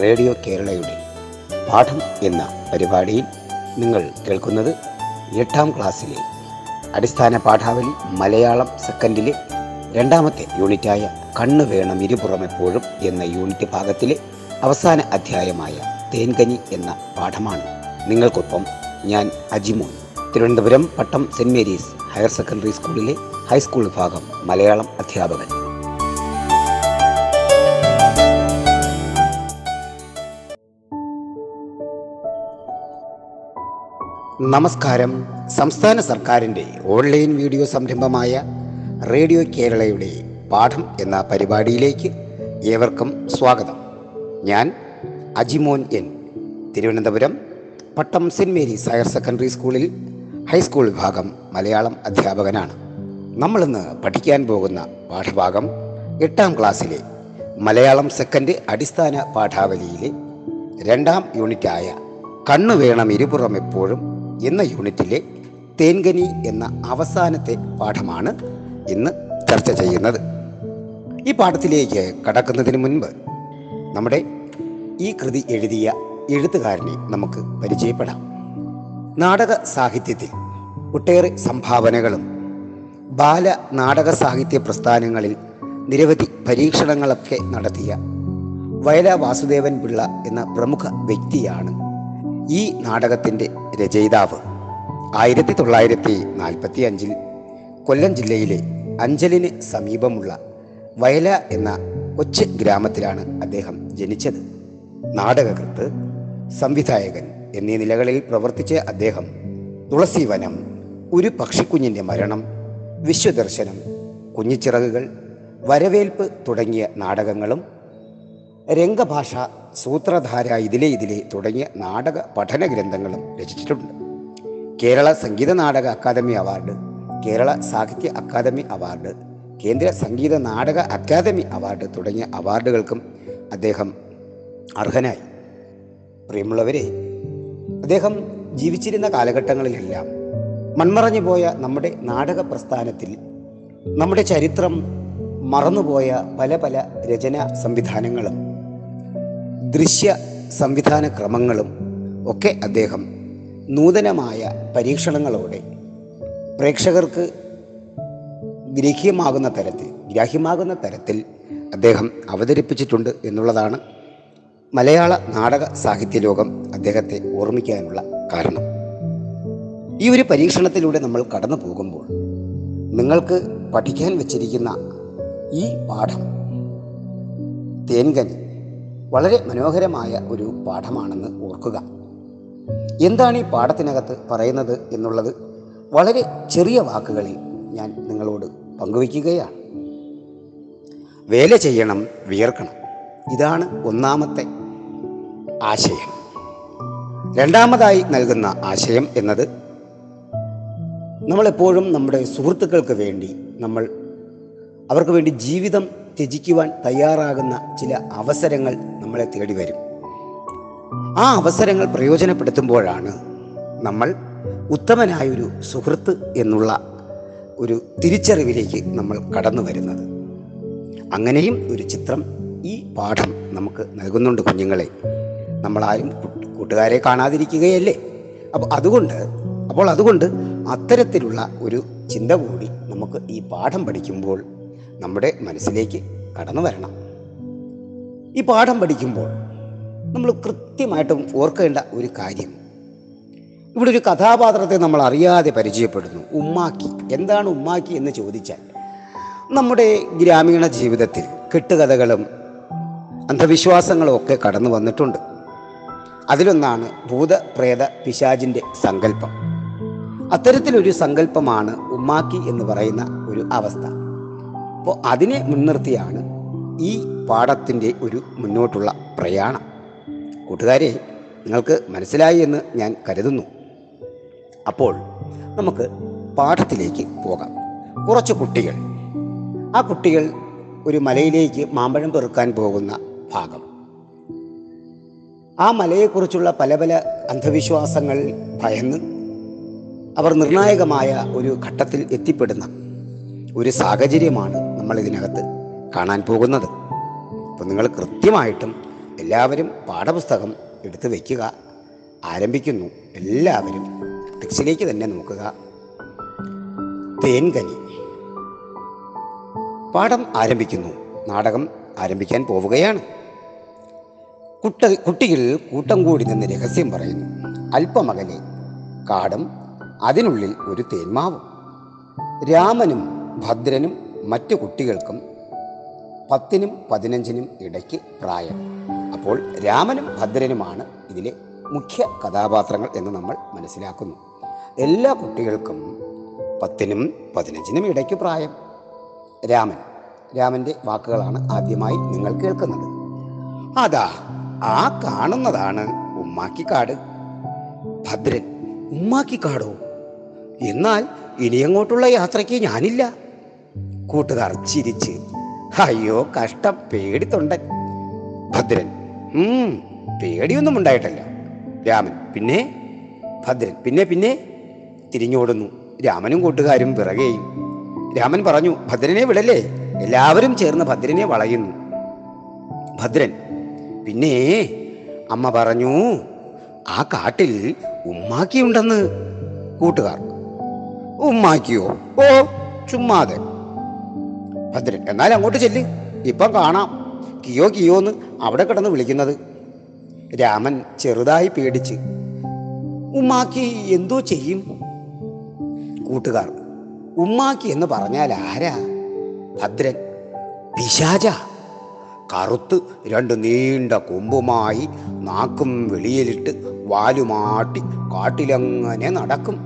Radio കേരളയുടെ പാഠം എന്ന പരിപാടിയിൽ നിങ്ങൾ കേൾക്കുന്നത് എട്ടാം ക്ലാസ്സിലെ അടിസ്ഥാന പാഠാവലി മലയാളം സെക്കൻഡിലെ രണ്ടാമത്തെ യൂണിറ്റായ കണ്ണ് വേണം ഇരുപുറം എപ്പോഴും എന്ന യൂണിറ്റ് ഭാഗത്തിലെ അവസാന അധ്യായമായ തേൻകനി എന്ന പാഠമാണ്. നിങ്ങൾക്കൊപ്പം ഞാൻ Ajimon. Thiruvananthapuram Pattom saint Mary's higher secondary സ്കൂളിലെ ഹൈസ്കൂൾ വിഭാഗം മലയാളം അധ്യാപകൻ. നമസ്കാരം. സംസ്ഥാന സർക്കാരിന്റെ ഓൺലൈൻ വീഡിയോ സംരംഭമായ റേഡിയോ കേരളയുടെ പാഠം എന്ന പരിപാടിയിലേക്ക് ഏവർക്കും സ്വാഗതം. ഞാൻ Ajimon N. Thiruvananthapuram Pattom saint Mary's higher secondary സ്കൂളിൽ ഹൈസ്കൂൾ വിഭാഗം മലയാളം അധ്യാപകനാണ്. നമ്മളിന്ന് പഠിക്കാൻ പോകുന്ന പാഠഭാഗം എട്ടാം ക്ലാസ്സിലെ മലയാളം സെക്കൻഡ് അടിസ്ഥാന പാഠാവലിയിലെ രണ്ടാം യൂണിറ്റായ കണ്ണു വേണം ഇരുപുറം എപ്പോഴും എന്ന യൂണിറ്റിലെ തേൻകനി എന്ന അവസാനത്തെ പാഠമാണ് ഇന്ന് ചർച്ച ചെയ്യുന്നത്. ഈ പാഠത്തിലേക്ക് കടക്കുന്നതിന് മുൻപ് നമ്മുടെ ഈ കൃതി എഴുതിയ എഴുത്തുകാരനെ നമുക്ക് പരിചയപ്പെടാം. നാടക സാഹിത്യത്തിൽ ഒട്ടേറെ സംഭാവനകളും ബാല നാടക സാഹിത്യ പ്രസ്ഥാനങ്ങളിൽ നിരവധി പരീക്ഷണങ്ങളൊക്കെ നടത്തിയ വയല വാസുദേവൻ പിള്ള എന്ന പ്രമുഖ വ്യക്തിയാണ് ഈ നാടകത്തിന്റെ രചയിതാവ് ആയിരത്തി തൊള്ളായിരത്തി നാൽപ്പത്തി അഞ്ചിൽ കൊല്ലം ജില്ലയിലെ അഞ്ചലിന് സമീപമുള്ള വയല എന്ന കൊച്ചു ഗ്രാമത്തിലാണ് അദ്ദേഹം ജനിച്ചത്. നാടകകൃത്ത് സംവിധായകൻ എന്നീ നിലകളിൽ പ്രവർത്തിച്ച അദ്ദേഹം തുളസിവനം ഒരു പക്ഷിക്കുഞ്ഞിന്റെ മരണം വിശ്വദർശനം കുഞ്ഞിച്ചിറകുകൾ വരവേൽപ്പ് തുടങ്ങിയ നാടകങ്ങളും രംഗഭാഷ സൂത്രധാര ഇതിലെ ഇതിലെ തുടങ്ങിയ നാടക പഠന ഗ്രന്ഥങ്ങളും രചിച്ചിട്ടുണ്ട്. കേരള സംഗീത നാടക അക്കാദമി അവാർഡ് കേരള സാഹിത്യ അക്കാദമി അവാർഡ് കേന്ദ്ര സംഗീത നാടക അക്കാദമി അവാർഡ് തുടങ്ങിയ അവാർഡുകൾക്കും അദ്ദേഹം അർഹനായി. പ്രിയമുള്ളവരെ അദ്ദേഹം ജീവിച്ചിരുന്ന കാലഘട്ടങ്ങളിലെല്ലാം മൺമറഞ്ഞു പോയ നമ്മുടെ നാടക പ്രസ്ഥാനത്തിൽ നമ്മുടെ ചരിത്രം മറന്നുപോയ പല പല രചനാ സംവിധാനങ്ങളും ദൃശ്യ സംവിധാന ക്രമങ്ങളും ഒക്കെ അദ്ദേഹം നൂതനമായ പരീക്ഷണങ്ങളോടെ പ്രേക്ഷകർക്ക് ഗ്രഹ്യമാകുന്ന തരത്തിൽ ഗ്രാഹ്യമാകുന്ന തരത്തിൽ അദ്ദേഹം അവതരിപ്പിച്ചിട്ടുണ്ട് എന്നുള്ളതാണ് മലയാള നാടക സാഹിത്യ ലോകം അദ്ദേഹത്തെ ഓർമ്മിക്കാനുള്ള കാരണം. ഈ ഒരു പരീക്ഷണത്തിലൂടെ നമ്മൾ കടന്നു പോകുമ്പോൾ നിങ്ങൾക്ക് പഠിക്കാൻ വെച്ചിരിക്കുന്ന ഈ പാഠം തേൻകനി വളരെ മനോഹരമായ ഒരു പാഠമാണെന്ന് ഓർക്കുക. എന്താണ് ഈ പാഠത്തിനകത്ത് പറയുന്നത് എന്നുള്ളത് വളരെ ചെറിയ വാക്കുകളിൽ ഞാൻ നിങ്ങളോട് പങ്കുവയ്ക്കുകയാണ്. വേല ചെയ്യണം വിയർക്കണം. ഇതാണ് ഒന്നാമത്തെ ആശയം. രണ്ടാമതായി നൽകുന്ന ആശയം എന്നത് നമ്മളെപ്പോഴും നമ്മുടെ സുഹൃത്തുക്കൾക്ക് വേണ്ടി നമ്മൾ അവർക്ക് വേണ്ടി ജീവിതം ത്യജിക്കുവാൻ തയ്യാറാകുന്ന ചില അവസരങ്ങൾ നമ്മളെ തേടി വരും. ആ അവസരങ്ങൾ പ്രയോജനപ്പെടുത്തുമ്പോഴാണ് നമ്മൾ ഉത്തമനായൊരു സുഹൃത്ത് എന്നുള്ള ഒരു തിരിച്ചറിവിലേക്ക് നമ്മൾ കടന്നു വരുന്നത്. അങ്ങനെയും ഒരു ചിത്രം ഈ പാഠം നമുക്ക് നൽകുന്നുണ്ട് കുഞ്ഞുങ്ങളെ. നമ്മളാരും കൂട്ടുകാരെ കാണാതിരിക്കുകയല്ലേ? അപ്പോൾ അതുകൊണ്ട് അപ്പോൾ അതുകൊണ്ട് അത്തരത്തിലുള്ള ഒരു ചിന്ത കൂടി നമുക്ക് ഈ പാഠം പഠിക്കുമ്പോൾ നമ്മുടെ മനസ്സിലേക്ക് കടന്നു വരണം. ഈ പാഠം പഠിക്കുമ്പോൾ നമ്മൾ കൃത്യമായിട്ടും ഓർക്കേണ്ട ഒരു കാര്യം. ഇവിടെ ഒരു കഥാപാത്രത്തെ നമ്മൾ അറിയാതെ പരിചയപ്പെടുന്നു. ഉമ്മാക്കി. എന്താണ് ഉമ്മാക്കി എന്ന് ചോദിച്ചാൽ നമ്മുടെ ഗ്രാമീണ ജീവിതത്തിൽ കെട്ടുകഥകളും അന്ധവിശ്വാസങ്ങളും ഒക്കെ കടന്നു വന്നിട്ടുണ്ട്. അതിലൊന്നാണ് ഭൂതപ്രേത പിശാചിന്റെ സങ്കല്പം. അത്തരത്തിലൊരു സങ്കല്പമാണ് ഉമ്മാക്കി എന്ന് പറയുന്ന ഒരു അവസ്ഥ. അപ്പോൾ അതിനെ മുൻനിർത്തിയാണ് ഈ പാഠത്തിന്റെ ഒരു മുന്നോട്ടുള്ള പ്രയാണം. കൂട്ടുകാരെ നിങ്ങൾക്ക് മനസ്സിലായി എന്ന് ഞാൻ കരുതുന്നു. അപ്പോൾ നമുക്ക് പാഠത്തിലേക്ക് പോകാം. കുറച്ച് കുട്ടികൾ. ആ കുട്ടികൾ ഒരു മലയിലേക്ക് മാമ്പഴം പെറുക്കാൻ പോകുന്ന ഭാഗം. ആ മലയെക്കുറിച്ചുള്ള പല പല അന്ധവിശ്വാസങ്ങൾ ഭയന്ന് അവർ നിർണായകമായ ഒരു ഘട്ടത്തിൽ എത്തിപ്പെടുന്ന ഒരു സാഹചര്യമാണ് നമ്മൾ ഇതിനകത്ത് കാണാൻ പോകുന്നത്. അപ്പം നിങ്ങൾ കൃത്യമായിട്ടും എല്ലാവരും പാഠപുസ്തകം എടുത്ത് വയ്ക്കുക ആരംഭിക്കുന്നു. എല്ലാവരും ടെക്സ്റ്റിലേക്ക് തന്നെ നോക്കുക. തേൻകനി. പാഠം ആരംഭിക്കുന്നു. നാടകം ആരംഭിക്കാൻ പോവുകയാണ്. കുട്ട കുട്ടികൾ കൂട്ടം കൂടി നിന്ന് രഹസ്യം പറയുന്നു. അല്പമകലെ കാടും അതിനുള്ളിൽ ഒരു തേന്മാവും രാമനും ഭദ്രനും മറ്റു കുട്ടികൾക്കും പത്തിനും പതിനഞ്ചിനും ഇടയ്ക്ക് പ്രായം. അപ്പോൾ രാമനും ഭദ്രനുമാണ് ഇതിലെ മുഖ്യ കഥാപാത്രങ്ങൾ എന്ന് നമ്മൾ മനസ്സിലാക്കുന്നു. എല്ലാ കുട്ടികൾക്കും പത്തിനും പതിനഞ്ചിനും ഇടയ്ക്ക് പ്രായം. രാമൻ രാമന്റെ വാക്കുകളാണ് ആദ്യമായി നിങ്ങൾ കേൾക്കുന്നത്. അതാ ആ കാണുന്നതാണ് ഉമ്മാക്കിക്കാട്. ഭദ്രൻ ഉമ്മാക്കിക്കാടോ? എന്നാൽ ഇനിയങ്ങോട്ടുള്ള യാത്രയ്ക്ക് ഞാനില്ല. കൂട്ടുകാർ ചിരിച്ച് അയ്യോ കഷ്ടം. പേടിത്തൊണ്ടൻ ഭദ്രൻ. ഉം പേടിയൊന്നും ഉണ്ടായിട്ടല്ല. രാമൻ. പിന്നെ? ഭദ്രൻ. പിന്നെ പിന്നെ? തിരിഞ്ഞോടുന്നു. രാമനും കൂട്ടുകാരും പിറകെയും രാമൻ പറഞ്ഞു ഭദ്രനെ വിടല്ലേ? എല്ലാവരും ചേർന്ന് ഭദ്രനെ വളയുന്നു. ഭദ്രൻ പിന്നെ? അമ്മ പറഞ്ഞു ആ കാട്ടിൽ ഉമ്മാക്കിയുണ്ടെന്ന്. കൂട്ടുകാർ ഉമ്മാക്കിയോ? ഓ ചുമ്മാതെ. ഭദ്രൻ. എന്നാൽ അങ്ങോട്ട് ചെല്ല്. ഇപ്പം കാണാം. കിയോ കിയോ എന്ന് അവിടെ കിടന്ന് വിളിക്കുന്നത്. രാമൻ ചെറുതായി പേടിച്ച് ഉമ്മാക്കി എന്തോ ചെയ്യും? കൂട്ടുകാർ ഉമ്മാക്കി എന്ന് പറഞ്ഞാൽ ആരാ? ഭദ്രൻ പിശാച. കറുത്ത് രണ്ട് നീണ്ട കൊമ്പുമായി നാക്കും വെളിയിലിട്ട് വാലുമാട്ടി കാട്ടിലങ്ങനെ നടക്കും.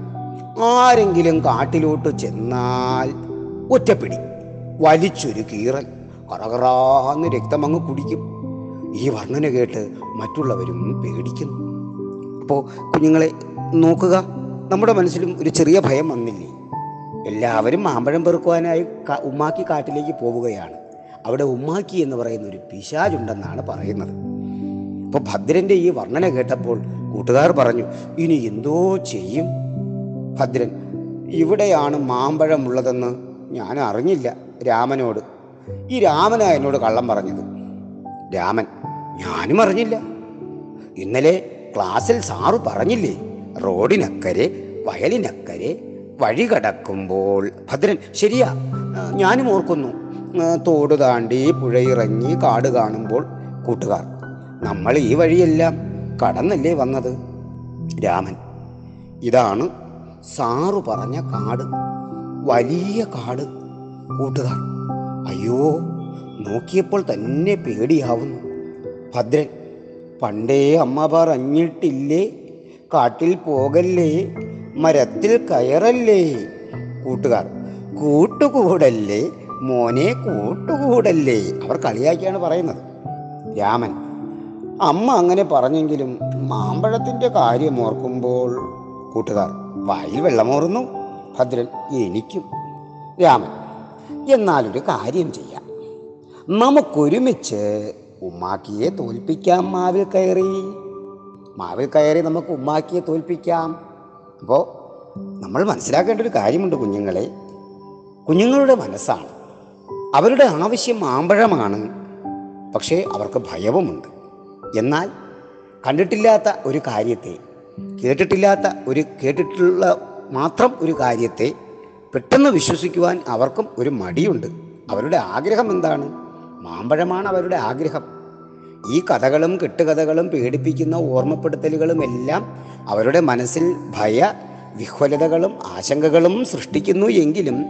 ആരെങ്കിലും കാട്ടിലോട്ട് ചെന്നാൽ ഒറ്റപ്പിടി. വലിച്ചൊരു കീറൽ കറകറാന്ന് രക്തമങ്ങ് കുടിക്കും. ഈ വർണന കേട്ട് മറ്റുള്ളവരും പേടിക്കുന്നു. അപ്പോൾ കുഞ്ഞുങ്ങളെ നോക്കുക. നമ്മുടെ മനസ്സിലും ഒരു ചെറിയ ഭയം വന്നില്ലേ? എല്ലാവരും മാമ്പഴം പെറുക്കുവാനായി ഉമ്മാക്കി കാട്ടിലേക്ക് പോവുകയാണ്. അവിടെ ഉമ്മാക്കി എന്ന് പറയുന്ന ഒരു പിശാജുണ്ടെന്നാണ് പറയുന്നത്. അപ്പോൾ ഭദ്രന്റെ ഈ വർണന കേട്ടപ്പോൾ കൂട്ടുകാർ പറഞ്ഞു ഇനി എന്തോ ചെയ്യും? ഭദ്രൻ ഇവിടെയാണ് മാമ്പഴമുള്ളതെന്ന് ഞാൻ അറിഞ്ഞില്ല. രാമനോട്. ഈ രാമനാ എന്നോട് കള്ളം പറഞ്ഞത്. രാമൻ ഞാനും അറിഞ്ഞില്ല. ഇന്നലെ ക്ലാസ്സിൽ സാറു പറഞ്ഞില്ലേ റോഡിനക്കരെ വയലിനക്കരെ വഴി കടക്കുമ്പോൾ ഭദ്രൻ ശരിയാ ഞാനും ഓർക്കുന്നു തോട് താണ്ടി പുഴയിറങ്ങി കാട് കാണുമ്പോൾ കൂട്ടുകാർ നമ്മൾ ഈ വഴിയെല്ലാം കടന്നല്ലേ വന്നത്? രാമൻ ഇതാണ് സാറു പറഞ്ഞ കാട് വലിയ കാട്. കൂട്ടുകാർ അയ്യോ നോക്കിയപ്പോൾ തന്നെ പേടിയാവുന്നു. ഭദ്രൻ പണ്ടേ അമ്മ പറഞ്ഞിട്ടില്ലേ കാട്ടിൽ പോകല്ലേ? മരത്തിൽ കയറല്ലേ? കൂട്ടുകാർ കൂട്ടുകൂടല്ലേ? മോനെ കൂട്ടുകൂടല്ലേ? അവർ കളിയാക്കിയാണ് പറയുന്നത്. രാമൻ അമ്മ അങ്ങനെ പറഞ്ഞെങ്കിലും മാമ്പഴത്തിന്റെ കാര്യം ഓർക്കുമ്പോൾ കൂട്ടുകാർ വായിൽ വെള്ളമോറുന്നു. ഭദ്രൻ എനിക്കും. രാമൻ എന്നാലൊരു കാര്യം ചെയ്യാം. നമുക്കൊരുമിച്ച് ഉമ്മാക്കിയെ തോൽപ്പിക്കാം മാവിൽ കയറി. മാവിൽ കയറി നമുക്ക് ഉമ്മാക്കിയെ തോൽപ്പിക്കാം. അപ്പോൾ നമ്മൾ മനസ്സിലാക്കേണ്ട ഒരു കാര്യമുണ്ട് കുഞ്ഞുങ്ങളെ. കുഞ്ഞുങ്ങളുടെ മനസ്സാണ്. അവരുടെ ആവശ്യം മാമ്പഴമാണ് പക്ഷേ അവർക്ക് ഭയവുമുണ്ട്. എന്നാൽ കണ്ടിട്ടില്ലാത്ത ഒരു കാര്യത്തെ കേട്ടിട്ടില്ലാത്ത ഒരു കേട്ടിട്ടുള്ള മാത്രം ഒരു കാര്യത്തെ പെട്ടെന്ന് വിശ്വസിക്കുവാൻ അവർക്കും ഒരു മടിയുണ്ട്. അവരുടെ ആഗ്രഹം എന്താണ്? മാമ്പഴമാണ് അവരുടെ ആഗ്രഹം. ഈ കഥകളും കെട്ടുകഥകളും പേടിപ്പിക്കുന്ന ഓർമ്മപ്പെടുത്തലുകളും എല്ലാം അവരുടെ മനസ്സിൽ ഭയ വിഹ്വലതകളും ആശങ്കകളും സൃഷ്ടിക്കുന്നു എങ്കിലും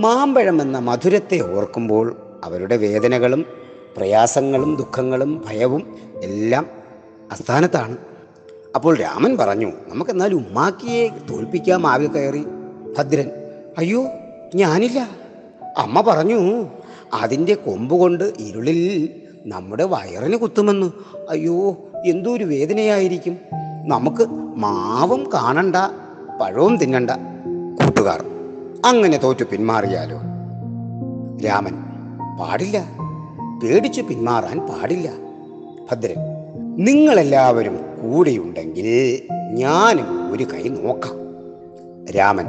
മാമ്പഴം എന്ന മധുരത്തെ ഓർക്കുമ്പോൾ അവരുടെ വേദനകളും പ്രയാസങ്ങളും ദുഃഖങ്ങളും ഭയവും എല്ലാം അസ്ഥാനത്താണ്. അപ്പോൾ രാമൻ പറഞ്ഞു നമുക്കെന്നാൽ ഉമ്മാക്കിയെ തോൽപ്പിക്കാം ആവിൽ കയറി. ഭദ്രൻ അയ്യോ ഞാനില്ല. അമ്മ പറഞ്ഞു അതിന്റെ കൊമ്പ് കൊണ്ട് ഇരുളിൽ നമ്മുടെ വയറിന് കുത്തുമെന്ന്. അയ്യോ എന്തോ ഒരു വേദനയായിരിക്കും. നമുക്ക് മാവും കാണണ്ട പഴവും തിന്നണ്ട. കൂട്ടുകാർ അങ്ങനെ തോറ്റു പിന്മാറിയാലോ? രാമൻ പാടില്ല. പേടിച്ചു പിന്മാറാൻ പാടില്ല. ഭദ്രൻ നിങ്ങളെല്ലാവരും കൂടെയുണ്ടെങ്കിൽ ഞാനും ഒരു കൈ നോക്കാം. രാമൻ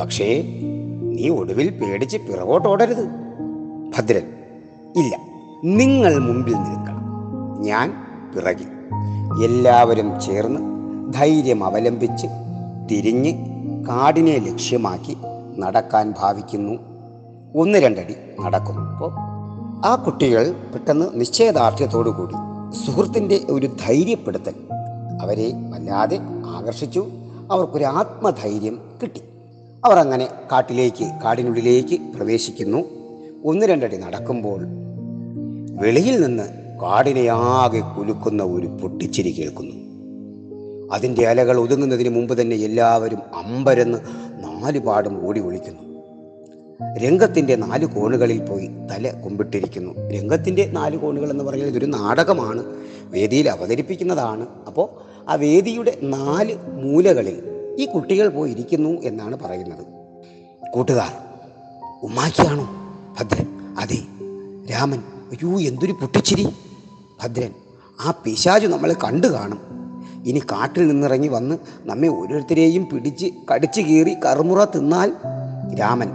പക്ഷേ നീ ഒടുവിൽ പേടിച്ച് പിറകോട്ട് ഓടരുത്. ഭദ്രൻ ഇല്ല നിങ്ങൾ മുമ്പിൽ നിൽക്കണം. ഞാൻ പിറകിൽ എല്ലാവരും ചേർന്ന് ധൈര്യം അവലംബിച്ച് തിരിഞ്ഞ് കാടിനെ ലക്ഷ്യമാക്കി നടക്കാൻ ഭാവിക്കുന്നു. ഒന്ന് രണ്ടടി നടക്കുന്നു. അപ്പോൾ ആ കുട്ടികൾ പെട്ടെന്ന് നിശ്ചയദാർഢ്യത്തോടു കൂടി സുഹൃത്തിന്റെ ഒരു ധൈര്യപ്പെടുത്തൽ അവരെ വല്ലാതെ ആകർഷിച്ചു. അവർക്കൊരു ആത്മധൈര്യം കിട്ടി. അവർ അങ്ങനെ കാട്ടിലേക്ക് കാടിനുള്ളിലേക്ക് പ്രവേശിക്കുന്നു. ഒന്ന് രണ്ടടി നടക്കുമ്പോൾ വെളിയിൽ നിന്ന് കാടിനെയാകെ കുലുക്കുന്ന ഒരു പൊട്ടിച്ചിരി കേൾക്കുന്നു. അതിന്റെ അലകൾ ഒതുങ്ങുന്നതിന് മുമ്പ് തന്നെ എല്ലാവരും അമ്പരന്ന് നാലുപാടും ഓടി ഒളിക്കുന്നു. രംഗത്തിന്റെ നാല് കോണുകളിൽ പോയി തല കുമ്പിട്ടിരിക്കുന്നു. രംഗത്തിന്റെ നാല് കോണുകൾ എന്ന് പറഞ്ഞാൽ ഇതൊരു നാടകമാണ്. വേദിയിൽ അവതരിപ്പിക്കുന്നതാണ്. അപ്പോൾ ആ വേദിയുടെ നാല് മൂലകളിൽ ഈ കുട്ടികൾ പോയിരിക്കുന്നു എന്നാണ് പറയുന്നത്. കൂട്ടുകാർ ഉമ്മാക്കിയാണോ ഭദ്രൻ? അതെ രാമൻ. അയ്യോ എന്തൊരു പൊട്ടിച്ചിരി. ഭദ്രൻ ആ പിശാജു നമ്മളെ കണ്ടു കാണും. ഇനി കാട്ടിൽ നിന്നിറങ്ങി വന്ന് നമ്മെ ഓരോരുത്തരെയും പിടിച്ച് കടിച്ചു കീറി കറുമുറ തിന്നാൽ രാമൻ.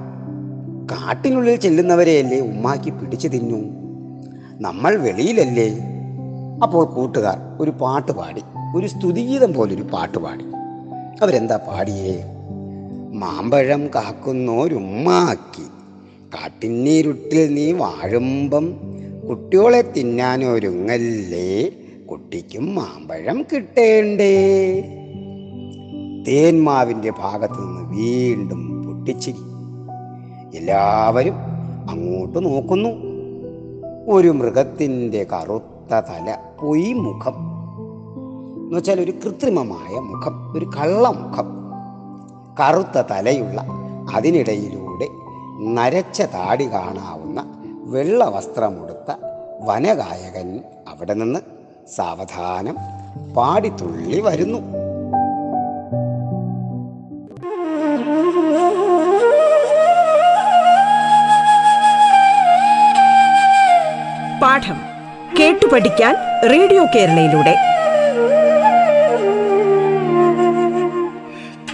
കാട്ടിനുള്ളിൽ ചെല്ലുന്നവരെയല്ലേ ഉമ്മാക്കി പിടിച്ചു തിന്നു? നമ്മൾ വെളിയിലല്ലേ? അപ്പോൾ കൂട്ടുകാർ ഒരു പാട്ട് പാടി ഒരു സ്തുതിഗീതം പോലൊരു പാട്ട് പാടി. അവരെന്താ പാടിയേ? മാമ്പഴം കാക്കുന്നോരുമ്മാക്കി. കാട്ടിന്നീരുട്ടിൽ നീ വാഴുമ്പം കുട്ടികളെ തിന്നാനൊരുങ്ങല്ലേ? കുട്ടിക്കും മാമ്പഴം കിട്ടേണ്ടേ? തേന്മാവിന്റെ ഭാഗത്തു നിന്ന് വീണ്ടും പൊട്ടിച്ചിരി. എല്ലാവരും അങ്ങോട്ട് നോക്കുന്നു. ഒരു മൃഗത്തിന്റെ കറുത്ത തല പൊയ് മുഖം എന്ന് വെച്ചാൽ ഒരു കൃത്രിമമായ മുഖം ഒരു കള്ളമുഖം കറുത്ത തലയുള്ള അതിനിടയിലൂടെ നരച്ച താടി കാണാവുന്ന വെള്ള വസ്ത്രമുടുത്ത വനഗായകൻ അവിടെ നിന്ന് സാവധാനം പാടിത്തുള്ളി വരുന്നു. പാഠം കേട്ടു പഠിക്കാൻ റേഡിയോ കേരളയിലൂടെ.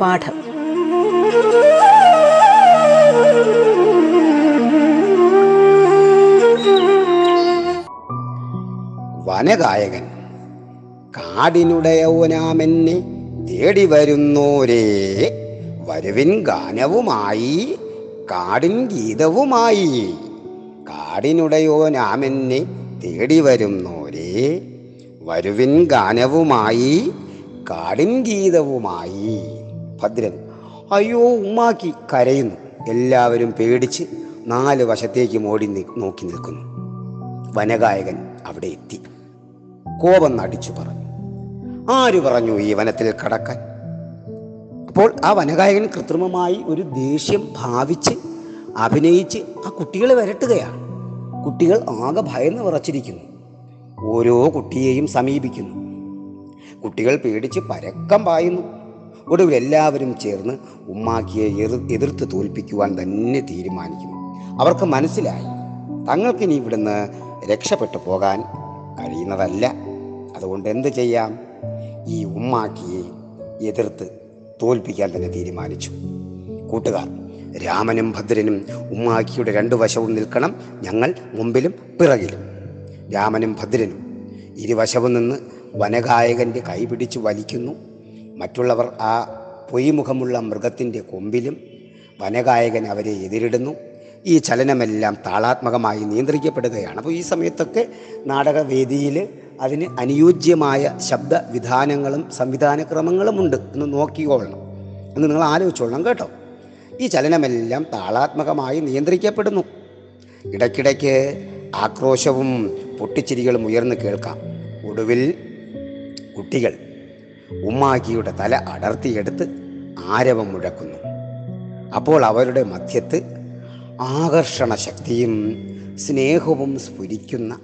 പാഠം. വനഗായകൻ കാടിനുടയവനാമെന്നെ തേടി വരുന്നോരേ. വരുവിൻ ഗാനവുമായി കാടിൻ ഗീതവുമായി കാടിനുടയോനാമെന്നെ തേടി വരുന്നോരേ. വരുവിൻ ഗാനവുമായി കാടിൻ ഗീതവുമായി. ഭദ്രൻ. അയ്യോ ഉമ്മാക്കി കരയുന്നു. എല്ലാവരും പേടിച്ച് നാല് വശത്തേക്ക് ഓടി നോക്കി നിൽക്കുന്നു. വനഗായകൻ അവിടെ എത്തി. കോപം നടിച്ചു പറഞ്ഞു. ആര് പറഞ്ഞു ഈ വനത്തിൽ കടക്കാൻ? അപ്പോൾ ആ വനഗായകൻ കൃത്രിമമായി ഒരു ദേഷ്യം ഭാവിച്ച് അഭിനയിച്ച് ആ കുട്ടികളെ വരട്ടുകയാണ്. കുട്ടികൾ ആകെ ഭയന്ന് വിറച്ചിരിക്കുന്നു. ഓരോ കുട്ടിയെയും സമീപിക്കുന്നു. കുട്ടികൾ പേടിച്ച് പരക്കം പായുന്നു. ഒടുവിൽ എല്ലാവരും ചേർന്ന് ഉമ്മാക്കിയെ എതിർ എതിർത്ത് തോൽപ്പിക്കുവാൻ തന്നെ തീരുമാനിക്കും അവർക്ക് മനസ്സിലായി തങ്ങൾക്ക് ഇനി ഇവിടുന്ന് രക്ഷപ്പെട്ടു പോകാൻ കഴിയുന്നതല്ല. അതുകൊണ്ട് എന്ത് ചെയ്യാം? ഈ ഉമ്മാക്കിയെ എതിർത്ത് തോൽപ്പിക്കാൻ തന്നെ തീരുമാനിച്ചു. കൂട്ടുകാർ രാമനും ഭദ്രനും ഉമ്മാക്കിയുടെ രണ്ടു വശവും നിൽക്കണം ഞങ്ങൾ മുമ്പിലും പിറകിലും. രാമനും ഭദ്രനും ഇരുവശവും നിന്ന് വനഗായകന്റെ കൈ പിടിച്ചു വലിക്കുന്നു. മറ്റുള്ളവർ ആ പൊയ്മുഖമുള്ള മൃഗത്തിന്റെ കൊമ്പിലും വനഗായകൻ അവരെ എതിരിടുന്നു. ഈ ചലനമെല്ലാം താളാത്മകമായി നിയന്ത്രിക്കപ്പെടുകയാണ്. അപ്പോൾ ഈ സമയത്തൊക്കെ നാടകവേദിയിൽ അതിന് അനുയോജ്യമായ ശബ്ദ വിധാനങ്ങളും സംവിധാനക്രമങ്ങളുമുണ്ട് എന്ന് നോക്കിക്കൊള്ളണം എന്ന് നിങ്ങൾ ആലോചിച്ചോളണം കേട്ടോ. ഈ ചലനമെല്ലാം താളാത്മകമായി നിയന്ത്രിക്കപ്പെടുന്നു. ഇടയ്ക്കിടയ്ക്ക് ആക്രോശവും പൊട്ടിച്ചിരികളും ഉയർന്നു കേൾക്കാം. ഒടുവിൽ കുട്ടികൾ ഉമ്മാക്കിയുടെ തല അടർത്തിയെടുത്ത് ആരവം മുഴക്കുന്നു. അപ്പോൾ അവരുടെ മധ്യത്ത് ആകർഷണ ശക്തിയും സ്നേഹവും സ്ഫുരിക്കുന്ന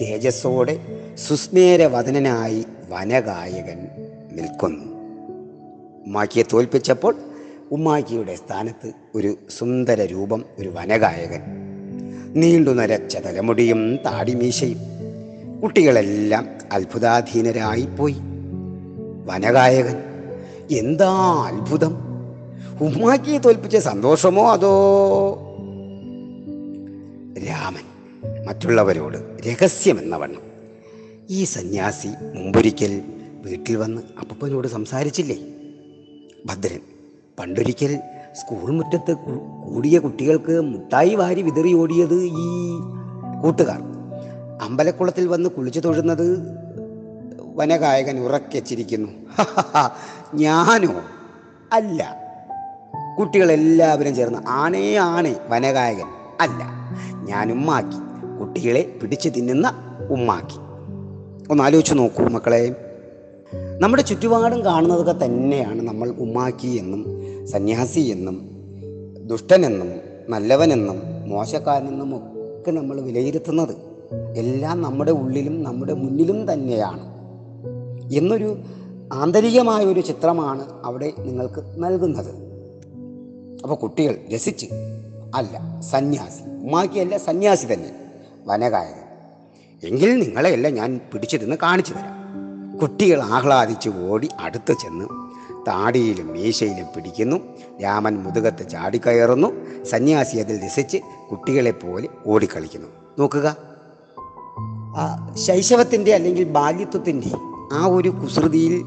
തേജസ്സോടെ സുസ്മേരവദനായി വനഗായകൻ നിൽക്കുന്നു. ഉമ്മാക്കിയെ തോൽപ്പിച്ചപ്പോൾ ഉമ്മാക്കിയുടെ സ്ഥാനത്ത് ഒരു സുന്ദര രൂപം ഒരു വനഗായകൻ. നീണ്ടു നരച്ച തലമുടിയും താടിമീശയും കുട്ടികളെല്ലാം അത്ഭുതാധീനരായിപ്പോയി. വനഗായകൻ. എന്താ അത്ഭുതം? ഉമ്മാക്കിയെ തോൽപ്പിച്ച സന്തോഷമോ അതോ രാമൻ? മറ്റുള്ളവരോട് രഹസ്യമെന്ന വണ്ണം ഈ സന്യാസി മുമ്പൊരിക്കൽ വീട്ടിൽ വന്ന് അപ്പനോട് സംസാരിച്ചില്ലേ? ഭദ്രൻ പണ്ടൊരിക്കൽ സ്കൂൾ മുറ്റത്ത് കൂടിയ കുട്ടികൾക്ക് മുട്ടായി വാരി വിതറി ഓടിയത് ഈ കൂട്ടുകാർ. അമ്പലക്കുളത്തിൽ വന്ന് കുളിച്ചു തൊഴുന്നത് വനഗായകൻ ഉറക്കെ ചിരിക്കുന്നു ഞാനോ? അല്ല. കുട്ടികളെല്ലാവരും ചേർന്ന് ആണേ ആണേ വനഗായകൻ അല്ല. ഞാൻ ഉമ്മാക്കി. കുട്ടികളെ പിടിച്ചു തിന്നുന്ന ഉമ്മാക്കി. ഒന്ന് ആലോചിച്ച് നോക്കൂ മക്കളെ. നമ്മുടെ ചുറ്റുപാടും കാണുന്നതൊക്കെ തന്നെയാണ് നമ്മൾ ഉമ്മാക്കി എന്നും സന്യാസി എന്നും ദുഷ്ടനെന്നും നല്ലവനെന്നും മോശക്കാരനെന്നും ഒക്കെ നമ്മൾ വിലയിരുത്തുന്നത്. എല്ലാം നമ്മുടെ ഉള്ളിലും നമ്മുടെ മുന്നിലും തന്നെയാണ്. എന്നൊരു ആന്തരികമായ ഒരു ചിത്രമാണ് അവിടെ നിങ്ങൾക്ക് നൽകുന്നത്. അപ്പോൾ കുട്ടികൾ രസിച്ച്. അല്ല സന്യാസി. ഉമ്മാക്കിയല്ല സന്യാസി തന്നെ. വനകായകൻ എങ്കിൽ നിങ്ങളെയല്ല ഞാൻ പിടിച്ചിരുന്ന് കാണിച്ചു തരാം. കുട്ടികൾ ആഹ്ലാദിച്ച് ഓടി അടുത്ത് ചെന്ന് താടിയിലും മീശയിലും പിടിക്കുന്നു. രാമൻ മുതുകത്ത് ചാടിക്കയറുന്നു. സന്യാസി അതിൽ രസിച്ച് കുട്ടികളെ പോലെ ഓടിക്കളിക്കുന്നു. നോക്കുക. ശൈശവത്തിന്റെ അല്ലെങ്കിൽ ബാല്യത്വത്തിന്റെ ആ ഒരു കുസൃതിയിൽ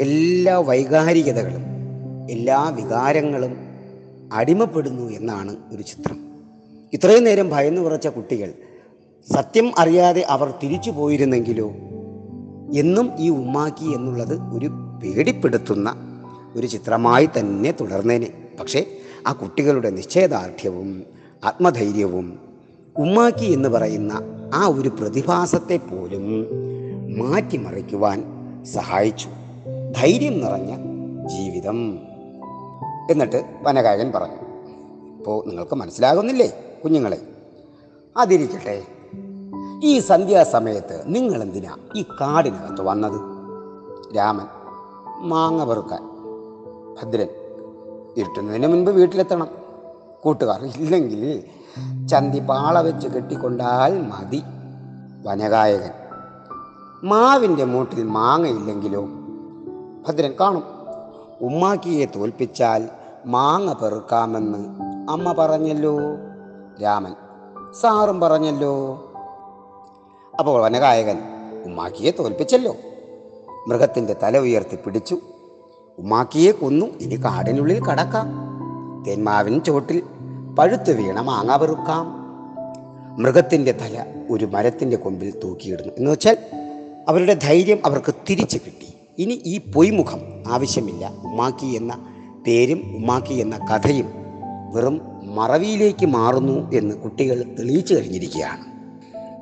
എല്ലാ വൈകാരികതകളും എല്ലാ വികാരങ്ങളും അടിമപ്പെടുന്നു എന്നാണ് ഒരു ചിത്രം. ഇത്രയും നേരം ഭയന്നു കുറച്ച കുട്ടികൾ സത്യം അറിയാതെ അവർ തിരിച്ചു പോയിരുന്നെങ്കിലോ? എന്നും ഈ ഉമ്മാക്കി എന്നുള്ളത് ഒരു പേടിപ്പെടുത്തുന്ന ഒരു ചിത്രമായി തന്നെ തുടർന്നേനെ. പക്ഷേ ആ കുട്ടികളുടെ നിശ്ചയദാർഢ്യവും ആത്മധൈര്യവും ഉമ്മാക്കി എന്ന് പറയുന്ന ആ ഒരു പ്രതിഭാസത്തെ പോലും മാറ്റിമറിക്കുവാൻ സഹായിച്ചു. ധൈര്യം നിറഞ്ഞ ജീവിതം. എന്നിട്ട് വനഗായകൻ പറഞ്ഞു ഇപ്പോൾ നിങ്ങൾക്ക് മനസ്സിലാകുന്നില്ലേ കുഞ്ഞുങ്ങളെ? അതിരിക്കട്ടെ. ഈ സന്ധ്യാസമയത്ത് നിങ്ങൾ എന്തിനാ ഈ കാടിനകത്ത് വന്നത്? രാമൻ മാങ്ങ പെറുക്കാൻ ഭദ്രൻ ഇരുട്ടുന്നതിന് മുൻപ് വീട്ടിലെത്തണം. കൂട്ടുകാർ ഇല്ലെങ്കിൽ ചന്തി പാള വെച്ച് കെട്ടിക്കൊണ്ടാൽ മതി. വനഗായകൻ മാവിന്റെ മൂട്ടിൽ മാങ്ങയില്ലെങ്കിലോ ഭദ്രൻ കാണും. ഉമ്മാക്കിയെ തോൽപ്പിച്ചാൽ മാങ്ങ പെറുക്കാമെന്ന് അമ്മ പറഞ്ഞല്ലോ. രാമൻ സാറും പറഞ്ഞല്ലോ. അപ്പോൾ വനഗായകൻ ഉമ്മാക്കിയെ തോൽപ്പിച്ചല്ലോ. മൃഗത്തിന്റെ തല ഉയർത്തി പിടിച്ചു. ഉമ്മാക്കിയെ കൊന്നു. ഇനി കാടിനുള്ളിൽ കടക്കാം. തേന്മാവിൻ ചോട്ടിൽ പഴുത്തു വീണ മാങ്ങ പെറുക്കാം. മൃഗത്തിന്റെ തല ഒരു മരത്തിന്റെ കൊമ്പിൽ തൂക്കിയിടുന്നു. എന്ന് വെച്ചാൽ അവരുടെ ധൈര്യം അവർക്ക് തിരിച്ചു കിട്ടി. ഇനി ഈ പൊയ്മുഖം ആവശ്യമില്ല. ഉമ്മാക്കി എന്ന പേരും ഉമ്മാക്കി എന്ന കഥയും വെറും മറവിയിലേക്ക് മാറുന്നു എന്ന് കുട്ടികൾ തെളിയിച്ചു കഴിഞ്ഞിരിക്കുകയാണ്.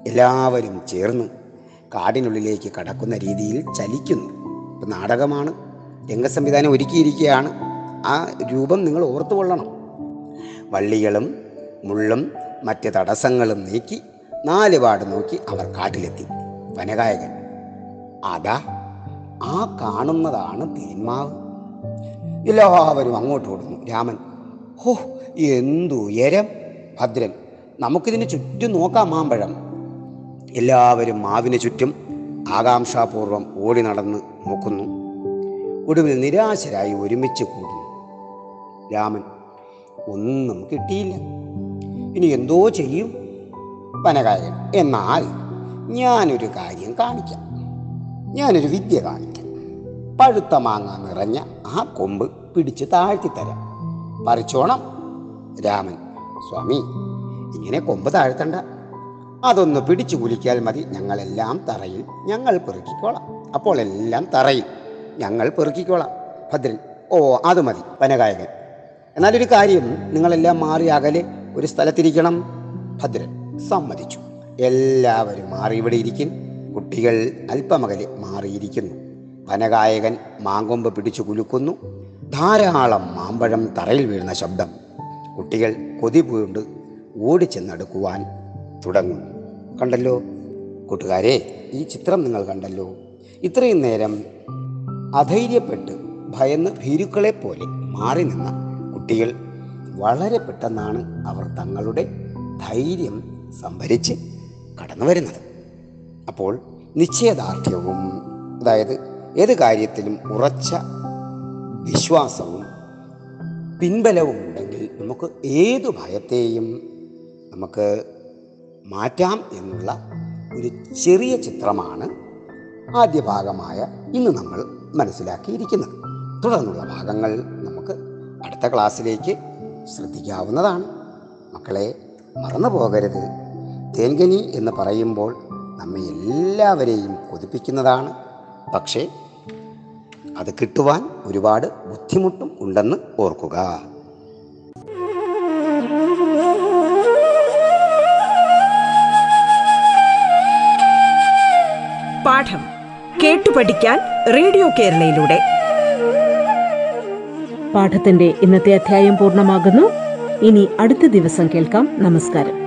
എല്ലാവരും ചേർന്ന് കാടിനുള്ളിലേക്ക് കടക്കുന്ന രീതിയിൽ ചലിക്കുന്നു. ഇപ്പം നാടകമാണ് രംഗസംവിധാനം ഒരുക്കിയിരിക്കുകയാണ്. ആ രൂപം നിങ്ങൾ ഓർത്തുകൊള്ളണം വള്ളികളും മുള്ളും മറ്റ് തടസ്സങ്ങളും നീക്കി നാല് പാട് നോക്കി അവർ കാട്ടിലെത്തി. വനഗായകൻ അതാ ആ കാണുന്നതാണ് തീന്മാവ്. എല്ലാവരും അങ്ങോട്ട് ഓടുന്നു. രാമൻ ഹോ എന്തുയരം ഭദ്രൻ നമുക്കിതിന് ചുറ്റും നോക്കാം മാമ്പഴം. എല്ലാവരും മാവിന് ചുറ്റും ആകാംക്ഷാപൂർവം ഓടി നടന്ന് നോക്കുന്നു. ഒടുവിൽ നിരാശരായി ഒരുമിച്ച് കൂടുന്നു. രാമൻ ഒന്നും കിട്ടിയില്ല. ഇനി എന്തോ ചെയ്യും? വനകായകൻ എന്നാൽ ഞാനൊരു കാര്യം കാണിക്കാം. ഞാനൊരു വിദ്യ കാണിക്കാം. പഴുത്ത മാങ്ങ നിറഞ്ഞ ആ കൊമ്പ് പിടിച്ച് താഴ്ത്തിത്തരാം പറിച്ചോണം രാമൻ. സ്വാമി ഇങ്ങനെ കൊമ്പ് താഴ്ത്തണ്ട. അതൊന്ന് പിടിച്ചു കുലിക്കാൽ മതി. ഞങ്ങളെല്ലാം തറയിൽ ഞങ്ങൾ പെറുക്കിക്കോളാം. അപ്പോൾ എല്ലാം തറയിൽ ഞങ്ങൾ പെറുക്കിക്കോളാം. ഭദ്രൻ ഓ അത് മതി വനഗായകൻ. എന്നാലൊരു കാര്യം നിങ്ങളെല്ലാം മാറി അകലെ ഒരു സ്ഥലത്തിരിക്കണം. ഭദ്രൻ സമ്മതിച്ചു. എല്ലാവരും മാറി ഇവിടെ ഇരിക്കും. കുട്ടികൾ അല്പമകലെ മാറിയിരിക്കുന്നു. വനഗായകൻ മാങ്കൊമ്പ് പിടിച്ചു കുലുക്കുന്നു. ധാരാളം മാമ്പഴം തറയിൽ വീഴുന്ന ശബ്ദം. കുട്ടികൾ കൊതി പൂണ്ട് ഓടിച്ചെന്നെടുക്കുവാൻ തുടങ്ങുന്നു. കണ്ടല്ലോ? കൂട്ടുകാരെ ഈ ചിത്രം നിങ്ങൾ കണ്ടല്ലോ. ഇത്രയും നേരം അധൈര്യപ്പെട്ട് ഭയന്ന് ഭീരുക്കളെ പോലെ മാറി നിന്ന കുട്ടികൾ വളരെ പെട്ടെന്നാണ് അവർ തങ്ങളുടെ ധൈര്യം സംഭരിച്ച് കടന്നു വരുന്നത് അപ്പോൾ നിശ്ചയദാർഢ്യവും അതായത് ഏത് കാര്യത്തിലും ഉറച്ച വിശ്വാസവും പിൻബലവും ഉണ്ടെങ്കിൽ നമുക്ക് ഏതു ഭയത്തെയും നമുക്ക് മാറ്റാം എന്നുള്ള ഒരു ചെറിയ ചിത്രമാണ് ആദ്യ ഭാഗമായ ഇന്ന് നമ്മൾ മനസ്സിലാക്കിയിരിക്കുന്നത്. തുടർന്നുള്ള ഭാഗങ്ങൾ നമുക്ക് അടുത്ത ക്ലാസ്സിലേക്ക് ശ്രദ്ധിക്കാവുന്നതാണ്. മക്കളെ മറന്നു പോകരുത് തേൻകനി എന്ന് പറയുമ്പോൾ നമ്മെ എല്ലാവരെയും കൊതിപ്പിക്കുന്നതാണ്. പക്ഷേ അത് കിട്ടുവാൻ ഒരുപാട് ബുദ്ധിമുട്ടും ഉണ്ടെന്ന് ഓർക്കുക. പാഠം കേട്ടു പഠിക്കാൻ റേഡിയോ കേരളയിലൂടെ. പാഠത്തിന്റെ ഇന്നത്തെ അധ്യായം പൂർണമാകുന്നു. ഇനി അടുത്ത ദിവസം കേൾക്കാം. നമസ്കാരം.